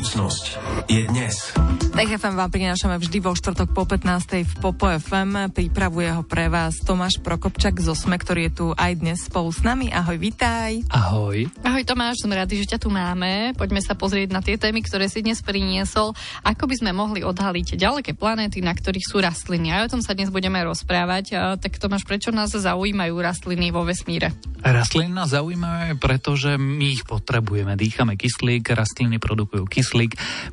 Budúcnosť je dnes. Tech FM vám prinášame vždy vo štvrtok po 15. v Popo FM. Pripravuje ho pre vás Tomáš Prokopčak z Osme, ktorý je tu aj dnes spolu s nami. Ahoj, vitaj. Ahoj. Ahoj Tomáš, som rady, že ťa tu máme. Poďme sa pozrieť na tie témy, ktoré si dnes priniesol. Ako by sme mohli odhaliť ďaleké planéty, na ktorých sú rastliny. A o tom sa dnes budeme rozprávať. Tak Tomáš, prečo nás zaujímajú rastliny vo vesmíre? Rastliny nás zaujímajú, pretože my ich potrebujeme. Dýchame kyslík, rastliny produkujú kyslík.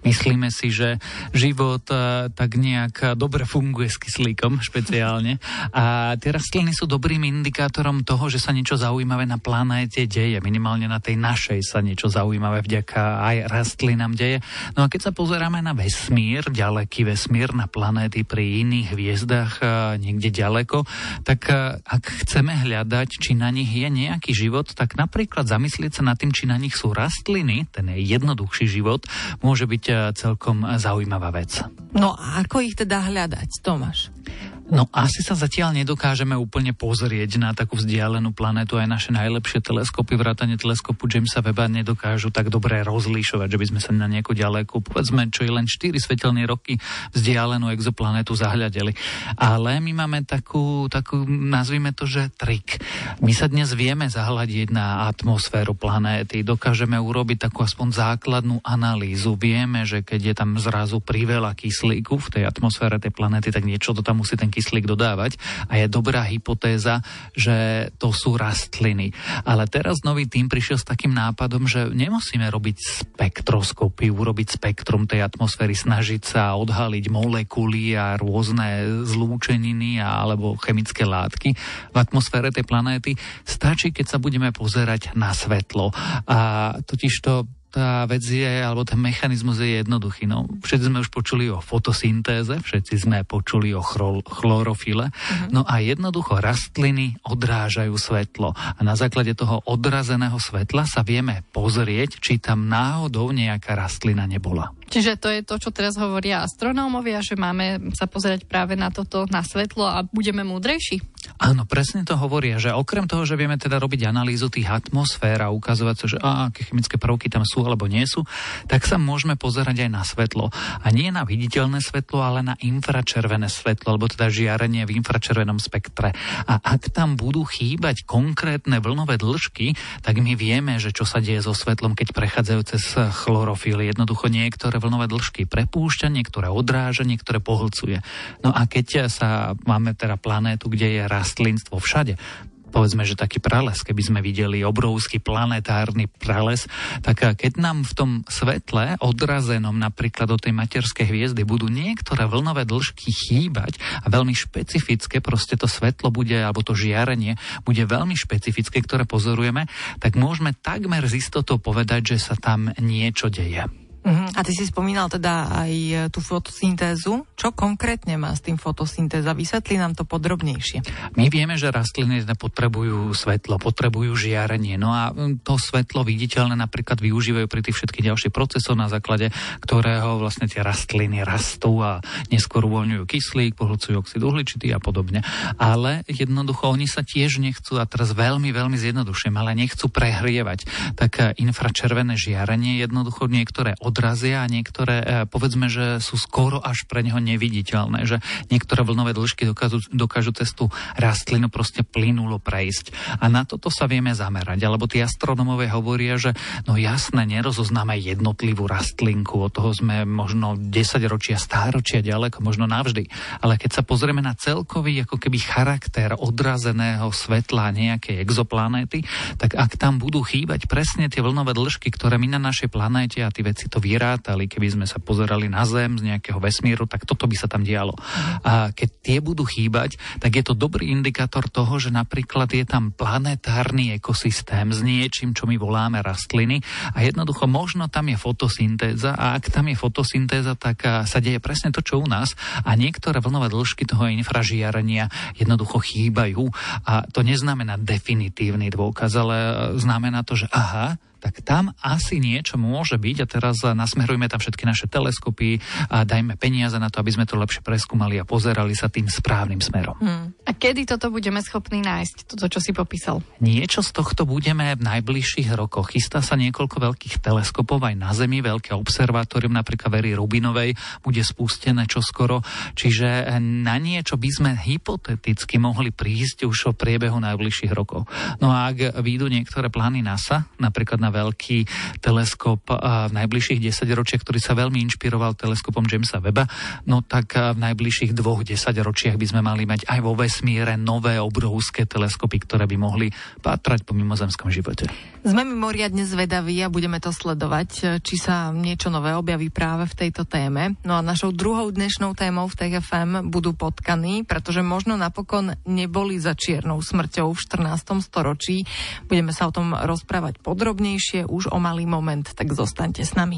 Myslíme si, že život e, tak nejak dobre funguje s kyslíkom špeciálne. A tie rastliny sú dobrým indikátorom toho, že sa niečo zaujímavé na planéte deje. Minimálne na tej našej sa niečo zaujímavé vďaka aj rastlinám deje. No a keď sa pozeráme na vesmír, ďaleký vesmír, na planéty pri iných hviezdach e, niekde ďaleko, tak e, ak chceme hľadať, či na nich je nejaký život, tak napríklad zamyslieť sa nad tým, či na nich sú rastliny, ten je jednoduchší život, môže byť celkom zaujímavá vec. No a ako ich teda hľadať, Tomáš? No asi sa zatiaľ nedokážeme úplne pozrieť na takú vzdialenú planetu. Aj naše najlepšie teleskopy, vrátane teleskopu Jamesa Weba nedokážu tak dobre rozlíšovať, že by sme sa na nejakú ďalekú, povedzme, čo je len 4 svetelné roky vzdialenú exoplanetu zahľadeli. Ale my máme takú, takú, nazvime to, že trik. My sa dnes vieme zahľadiť na atmosféru planéty, dokážeme urobiť takú aspoň základnú analýzu. Vieme, že keď je tam zrazu priveľa kyslíku v tej atmosfére tej planéty, tak niečo to tam musí ten kyslík dodávať a je dobrá hypotéza, že to sú rastliny. Ale teraz nový tým prišiel s takým nápadom, že nemusíme robiť spektroskopiu, urobiť spektrum tej atmosféry, snažiť sa odhaliť molekuly a rôzne zlúčeniny alebo chemické látky v atmosfére tej planéty. Stačí, keď sa budeme pozerať na svetlo. A totiž to tá vec je, alebo ten mechanizmus je jednoduchý. No, všetci sme už počuli o fotosyntéze, všetci sme počuli o chrol, chlorofile. Uh-huh. No a jednoducho rastliny odrážajú svetlo. A na základe toho odrazeného svetla sa vieme pozrieť, či tam náhodou nejaká rastlina nebola. Čiže to je to, čo teraz hovoria astronómovia, že máme sa pozerať práve na toto, na svetlo a budeme múdrejší? Áno, presne to hovoria, že okrem toho, že vieme teda robiť analýzu tých atmosfér a ukazovať sa, že á, aké chemické prvky tam sú alebo nie sú, tak sa môžeme pozerať aj na svetlo. A nie na viditeľné svetlo, ale na infračervené svetlo, alebo teda žiarenie v infračervenom spektre. A ak tam budú chýbať konkrétne vlnové dĺžky, tak my vieme, že čo sa deje so svetlom, keď prechádzajú cez chlorofíly. Jednoducho niektoré vlnové dĺžky prepúšťa, niektoré odráža, niektoré pohlcuje. No a keď sa máme teda planétu, kde je rastlinstvo všade, povedzme, že taký prales, keby sme videli obrovský planetárny prales, tak keď nám v tom svetle odrazenom napríklad do tej materskej hviezdy budú niektoré vlnové dĺžky chýbať a veľmi špecifické, proste to svetlo bude, alebo to žiarenie bude veľmi špecifické, ktoré pozorujeme, tak môžeme takmer z istotou povedať, že sa tam niečo deje. Uh-huh. A ty si spomínal teda aj e, tú fotosyntézu. Čo konkrétne má s tým fotosyntéza? Vysvetli nám to podrobnejšie. My vieme, že rastliny potrebujú svetlo, potrebujú žiarenie. No a to svetlo viditeľné napríklad využívajú pri tých všetkých ďalších procesoch, na základe ktorého vlastne tie rastliny rastú a neskôr uvoľňujú kyslík, pohľcujú oxid uhličitý a podobne. Ale jednoducho oni sa tiež nechcú, a teraz veľmi, veľmi zjednodušujem, ale nechcú prehrievať. Tak e, infračervené žiarenie jednoducho niektoré od odrazia a niektoré, e, povedzme, že sú skoro až pre neho neviditeľné, že niektoré vlnové dĺžky dokážu, dokážu cez tú rastlinu proste plynulo prejsť. A na toto sa vieme zamerať, alebo tí astronómové hovoria, že no jasné, nerozoznáme jednotlivú rastlinku, od toho sme možno 10 ročia, stáročia ďaleko, možno navždy. Ale keď sa pozrieme na celkový ako keby charakter odrazeného svetla nejakej exoplanéty, tak ak tam budú chýbať presne tie vlnové dĺžky, ktoré my na našej planéte a tie veci to vyrátali, keby sme sa pozerali na Zem z nejakého vesmíru, tak toto by sa tam dialo. A keď tie budú chýbať, tak je to dobrý indikátor toho, že napríklad je tam planetárny ekosystém s niečím, čo my voláme rastliny. A jednoducho možno tam je fotosyntéza a ak tam je fotosyntéza, tak sa deje presne to, čo u nás. A niektoré vlnové dĺžky toho infražiarenia jednoducho chýbajú. A to neznamená definitívny dôkaz, ale znamená to, že aha, tak tam asi niečo môže byť a teraz nasmerujme tam všetky naše teleskopy a dajme peniaze na to, aby sme to lepšie preskúmali a pozerali sa tým správnym smerom. Hmm. A kedy toto budeme schopní nájsť, toto, čo si popísal? Niečo z tohto budeme v najbližších rokoch. Chystá sa niekoľko veľkých teleskopov aj na Zemi, veľké observatórium, napríklad Very Rubinovej, bude spustené čoskoro. Čiže na niečo by sme hypoteticky mohli prísť už v priebehu najbližších rokov. No a ak výjdu niektoré plány NASA, napríklad na veľký teleskop v najbližších 10 ročiach, ktorý sa veľmi inšpiroval teleskopom Jamesa Weba, no tak v najbližších dvoch 10 ročiach by sme mali mať aj vo vesmíre nové obrovské teleskopy, ktoré by mohli pátrať po mimozemskom živote. Sme mimoriadne zvedaví a budeme to sledovať, či sa niečo nové objaví práve v tejto téme. No a našou druhou dnešnou témou v TFM budú potkany, pretože možno napokon neboli za čiernou smrťou v 14. storočí. Budeme sa o tom rozprávať podrobnejšie už o malý moment, tak zostaňte s nami.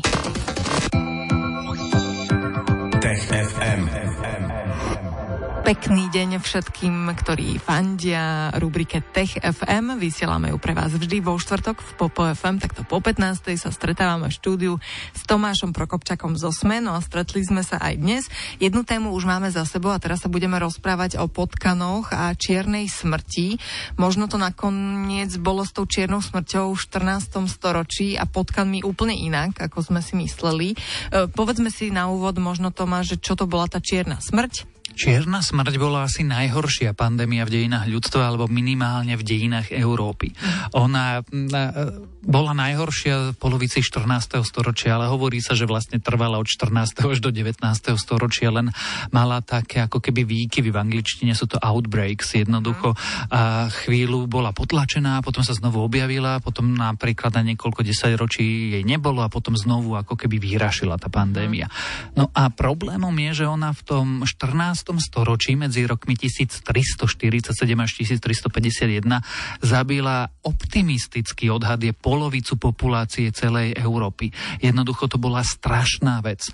Pekný deň všetkým, ktorí fandia rubrike Tech FM. Vysielame ju pre vás vždy vo štvrtok v Popo FM, takto po 15. sa stretávame v štúdiu s Tomášom Prokopčakom zo SME, no a stretli sme sa aj dnes. Jednu tému už máme za sebou a teraz sa budeme rozprávať o potkanoch a čiernej smrti. Možno to nakoniec bolo s tou čiernou smrťou v 14. storočí a potkanmi úplne inak, ako sme si mysleli. E, povedzme si na úvod možno Tomáš, že čo to bola tá čierna smrť Čierna smrť bola asi najhoršia pandémia v dejinách ľudstva alebo minimálne v dejinách Európy. Ona bola najhoršia v polovici 14. storočia, ale hovorí sa, že vlastne trvala od 14. až do 19. storočia, len mala také ako keby výkyvy v angličtine, sú to outbreaks, jednoducho a chvíľu bola potlačená, potom sa znovu objavila, potom napríklad na niekoľko desať ročí jej nebolo a potom znovu ako keby vyrašila tá pandémia. No a problémom je, že ona v tom 14 storočí medzi rokmi 1347 až 1351 zabila optimistický odhad je polovicu populácie celej Európy. Jednoducho to bola strašná vec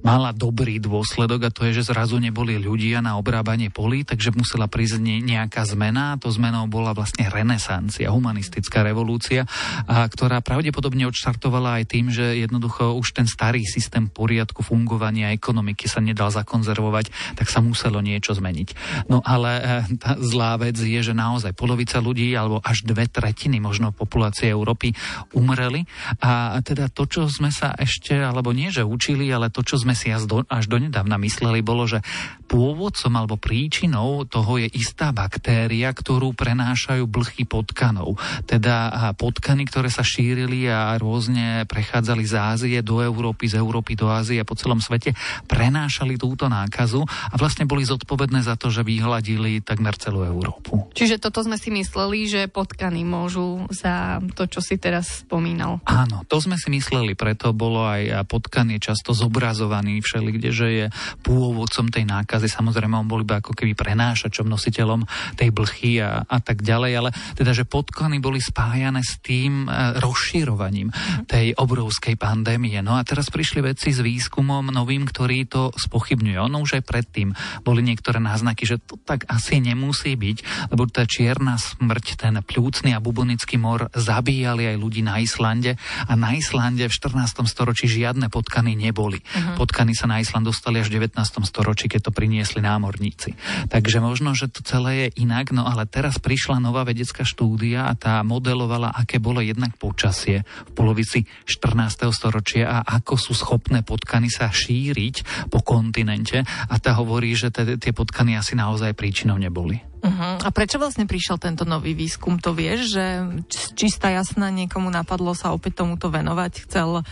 mala dobrý dôsledok a to je, že zrazu neboli ľudia na obrábanie polí, takže musela prísť nejaká zmena. To zmenou bola vlastne renesancia, humanistická revolúcia, a ktorá pravdepodobne odštartovala aj tým, že jednoducho už ten starý systém poriadku fungovania ekonomiky sa nedal zakonzervovať, tak sa muselo niečo zmeniť. No ale e, tá zlá vec je, že naozaj polovica ľudí alebo až dve tretiny možno populácie Európy umreli a teda to, čo sme sa ešte, alebo nie, že učili, ale to, čo sme sme si až, do, až donedávna mysleli, bolo, že pôvodcom alebo príčinou toho je istá baktéria, ktorú prenášajú blchy potkanov. Teda potkany, ktoré sa šírili a rôzne prechádzali z Ázie do Európy, z Európy do Ázie po celom svete, prenášali túto nákazu a vlastne boli zodpovedné za to, že vyhladili takmer celú Európu. Čiže toto sme si mysleli, že potkany môžu za to, čo si teraz spomínal. Áno, to sme si mysleli, preto bolo aj potkan je často zobrazované všeli všelikde, že je pôvodcom tej nákazy. Samozrejme, on bol iba ako keby prenášačom, nositeľom tej blchy a, a tak ďalej, ale teda, že podklony boli spájané s tým e, rozširovaním tej obrovskej pandémie. No a teraz prišli vedci s výskumom novým, ktorý to spochybňuje. Ono už aj predtým boli niektoré náznaky, že to tak asi nemusí byť, lebo tá čierna smrť, ten pľúcný a bubonický mor zabíjali aj ľudí na Islande a na Islande v 14. storočí žiadne potkany neboli. Uh-huh potkany sa na Island dostali až v 19. storočí, keď to priniesli námorníci. Takže možno, že to celé je inak, no ale teraz prišla nová vedecká štúdia a tá modelovala, aké bolo jednak počasie v polovici 14. storočia a ako sú schopné potkany sa šíriť po kontinente a tá hovorí, že tie potkany asi naozaj príčinou neboli. Uh-huh. A prečo vlastne prišiel tento nový výskum? To vieš, že čistá jasná niekomu napadlo sa opäť tomuto venovať, chcel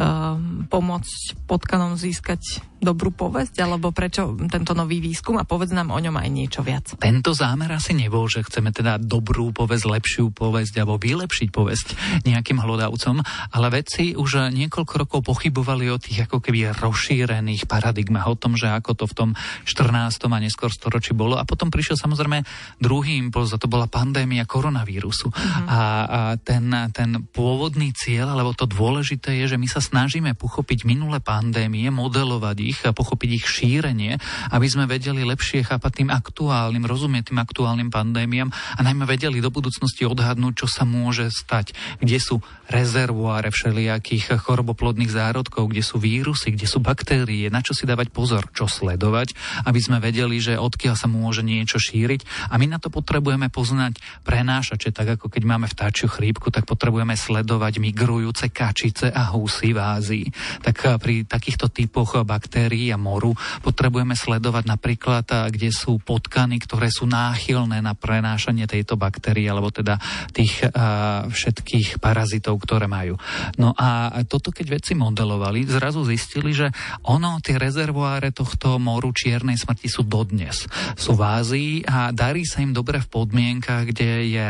um, pomóc spotkanom zyskać dobrú povesť, alebo prečo tento nový výskum a povedz nám o ňom aj niečo viac. Tento zámer asi nebol, že chceme teda dobrú povesť, lepšiu povesť alebo vylepšiť povesť nejakým hlodavcom, ale vedci už niekoľko rokov pochybovali o tých ako keby rozšírených paradigmách, o tom, že ako to v tom 14. a neskôr storočí bolo. A potom prišiel samozrejme druhý impuls, a to bola pandémia koronavírusu. Uh-huh. A, a ten, ten pôvodný cieľ, alebo to dôležité je, že my sa snažíme pochopiť minulé pandémie, modelovať ich, pochopiť ich šírenie, aby sme vedeli lepšie chápať tým aktuálnym, rozumieť tým aktuálnym pandémiám a najmä vedeli do budúcnosti odhadnúť, čo sa môže stať, kde sú rezervoáre všelijakých choroboplodných zárodkov, kde sú vírusy, kde sú baktérie, na čo si dávať pozor, čo sledovať, aby sme vedeli, že odkiaľ sa môže niečo šíriť. A my na to potrebujeme poznať prenášače, tak ako keď máme vtáčiu chrípku, tak potrebujeme sledovať migrujúce kačice a húsy v Ázii. Tak pri takýchto typoch baktérií a moru potrebujeme sledovať napríklad, kde sú potkany, ktoré sú náchylné na prenášanie tejto baktérie, alebo teda tých uh, všetkých parazitov, ktoré majú. No a toto keď vedci modelovali, zrazu zistili, že ono, tie rezervoáre tohto moru čiernej smrti sú dodnes. Sú v Ázii a darí sa im dobre v podmienkach, kde je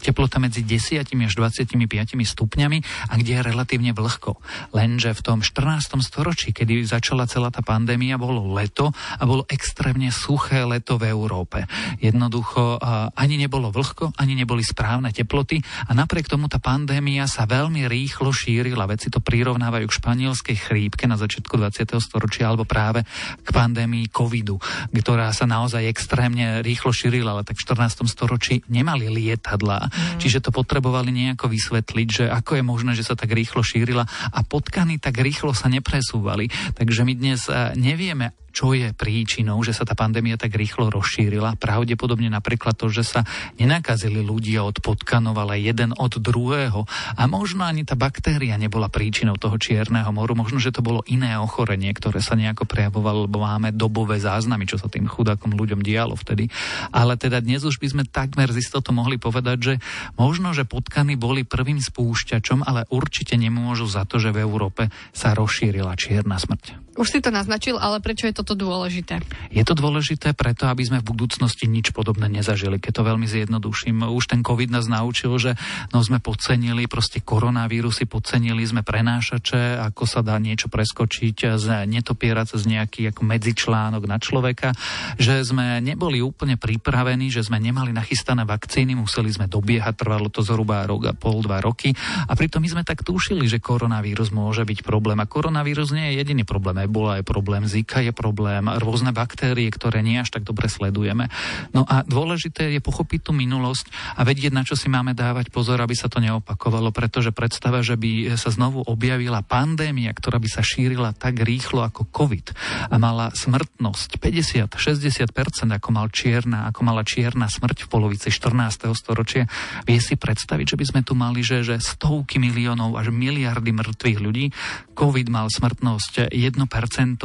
teplota medzi 10 až 25 stupňami a kde je relatívne vlhko. Lenže v tom 14. storočí, kedy začala celá tá pandémia, bolo leto a bolo extrémne suché leto v Európe. Jednoducho ani nebolo vlhko, ani neboli správne teploty a napriek tomu tá pandémia sa veľmi rýchlo šírila. Veci to prirovnávajú k španielskej chrípke na začiatku 20. storočia alebo práve k pandémii covidu, ktorá sa naozaj extrémne rýchlo šírila, ale tak v 14. storočí nemali lietadla, mm. čiže to potrebovali nejako vysvetliť, že ako je možné, že sa tak rýchlo šírila a potkany tak rýchlo sa nepresúvali. Takže my dnes eh, nevieme, čo je príčinou, že sa tá pandémia tak rýchlo rozšírila. Pravdepodobne napríklad to, že sa nenakazili ľudia od potkanov, ale jeden od druhého. A možno ani tá baktéria nebola príčinou toho čierneho moru. Možno, že to bolo iné ochorenie, ktoré sa nejako prejavovalo, lebo máme dobové záznamy, čo sa tým chudákom ľuďom dialo vtedy. Ale teda dnes už by sme takmer z istotou mohli povedať, že možno, že potkany boli prvým spúšťačom, ale určite nemôžu za to, že v Európe sa rozšírila čierna smrť. Už si to naznačil, ale prečo je toto dôležité? Je to dôležité preto, aby sme v budúcnosti nič podobné nezažili, keď to veľmi zjednoduším. Už ten COVID nás naučil, že no, sme podcenili proste koronavírusy, podcenili sme prenášače, ako sa dá niečo preskočiť z netopierať z nejaký ako medzičlánok na človeka, že sme neboli úplne pripravení, že sme nemali nachystané vakcíny, museli sme dobiehať, trvalo to zhruba rok a pol, dva roky a pritom my sme tak tušili, že koronavírus môže byť problém a koronavírus nie je jediný problém ebola je problém, zika je problém, rôzne baktérie, ktoré nie až tak dobre sledujeme. No a dôležité je pochopiť tú minulosť a vedieť, na čo si máme dávať pozor, aby sa to neopakovalo, pretože predstava, že by sa znovu objavila pandémia, ktorá by sa šírila tak rýchlo ako COVID a mala smrtnosť 50-60%, ako, mal čierna, ako mala čierna smrť v polovici 14. storočia, vie si predstaviť, že by sme tu mali, že, že stovky miliónov až miliardy mŕtvych ľudí. COVID mal smrtnosť 1%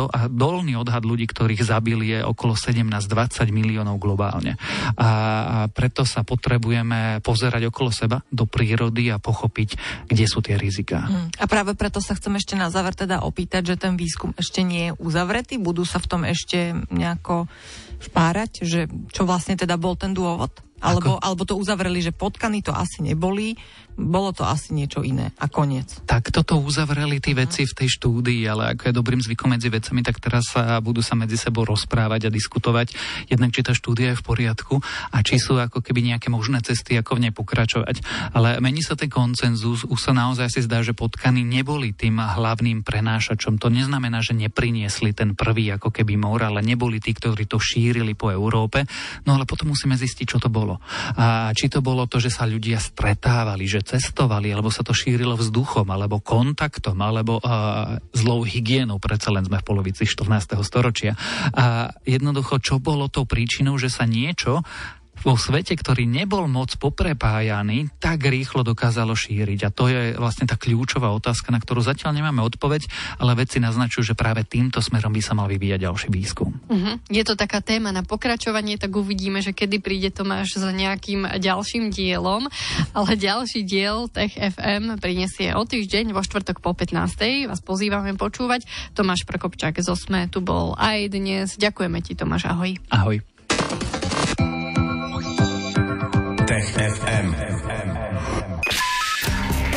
a dolný odhad ľudí, ktorých zabili je okolo 17-20 miliónov globálne. A, preto sa potrebujeme pozerať okolo seba do prírody a pochopiť, kde sú tie rizika. Hmm. A práve preto sa chcem ešte na záver teda opýtať, že ten výskum ešte nie je uzavretý, budú sa v tom ešte nejako špárať, že čo vlastne teda bol ten dôvod? Alebo, alebo to uzavreli, že potkany to asi neboli, bolo to asi niečo iné a koniec. Tak toto uzavreli tí veci v tej štúdii, ale ako je dobrým zvykom medzi vecami, tak teraz sa budú sa medzi sebou rozprávať a diskutovať, jednak či tá štúdia je v poriadku a či sú ako keby nejaké možné cesty, ako v nej pokračovať. Ale mení sa ten koncenzus, už sa naozaj si zdá, že potkany neboli tým hlavným prenášačom. To neznamená, že nepriniesli ten prvý ako keby mor, ale neboli tí, ktorí to šírili po Európe. No ale potom musíme zistiť, čo to bolo. A či to bolo to, že sa ľudia stretávali, že cestovali, alebo sa to šírilo vzduchom, alebo kontaktom, alebo uh, zlou hygienou, predsa len sme v polovici 14. storočia. A jednoducho, čo bolo tou príčinou, že sa niečo vo svete, ktorý nebol moc poprepájaný, tak rýchlo dokázalo šíriť. A to je vlastne tá kľúčová otázka, na ktorú zatiaľ nemáme odpoveď, ale vedci naznačujú, že práve týmto smerom by sa mal vyvíjať ďalší výskum. Uh-huh. Je to taká téma na pokračovanie, tak uvidíme, že kedy príde Tomáš za nejakým ďalším dielom, ale ďalší diel Tech FM prinesie o týždeň vo štvrtok po 15. Vás pozývame počúvať. Tomáš Prokopčák zo SME tu bol aj dnes. Ďakujeme ti, Tomáš, ahoj. Ahoj.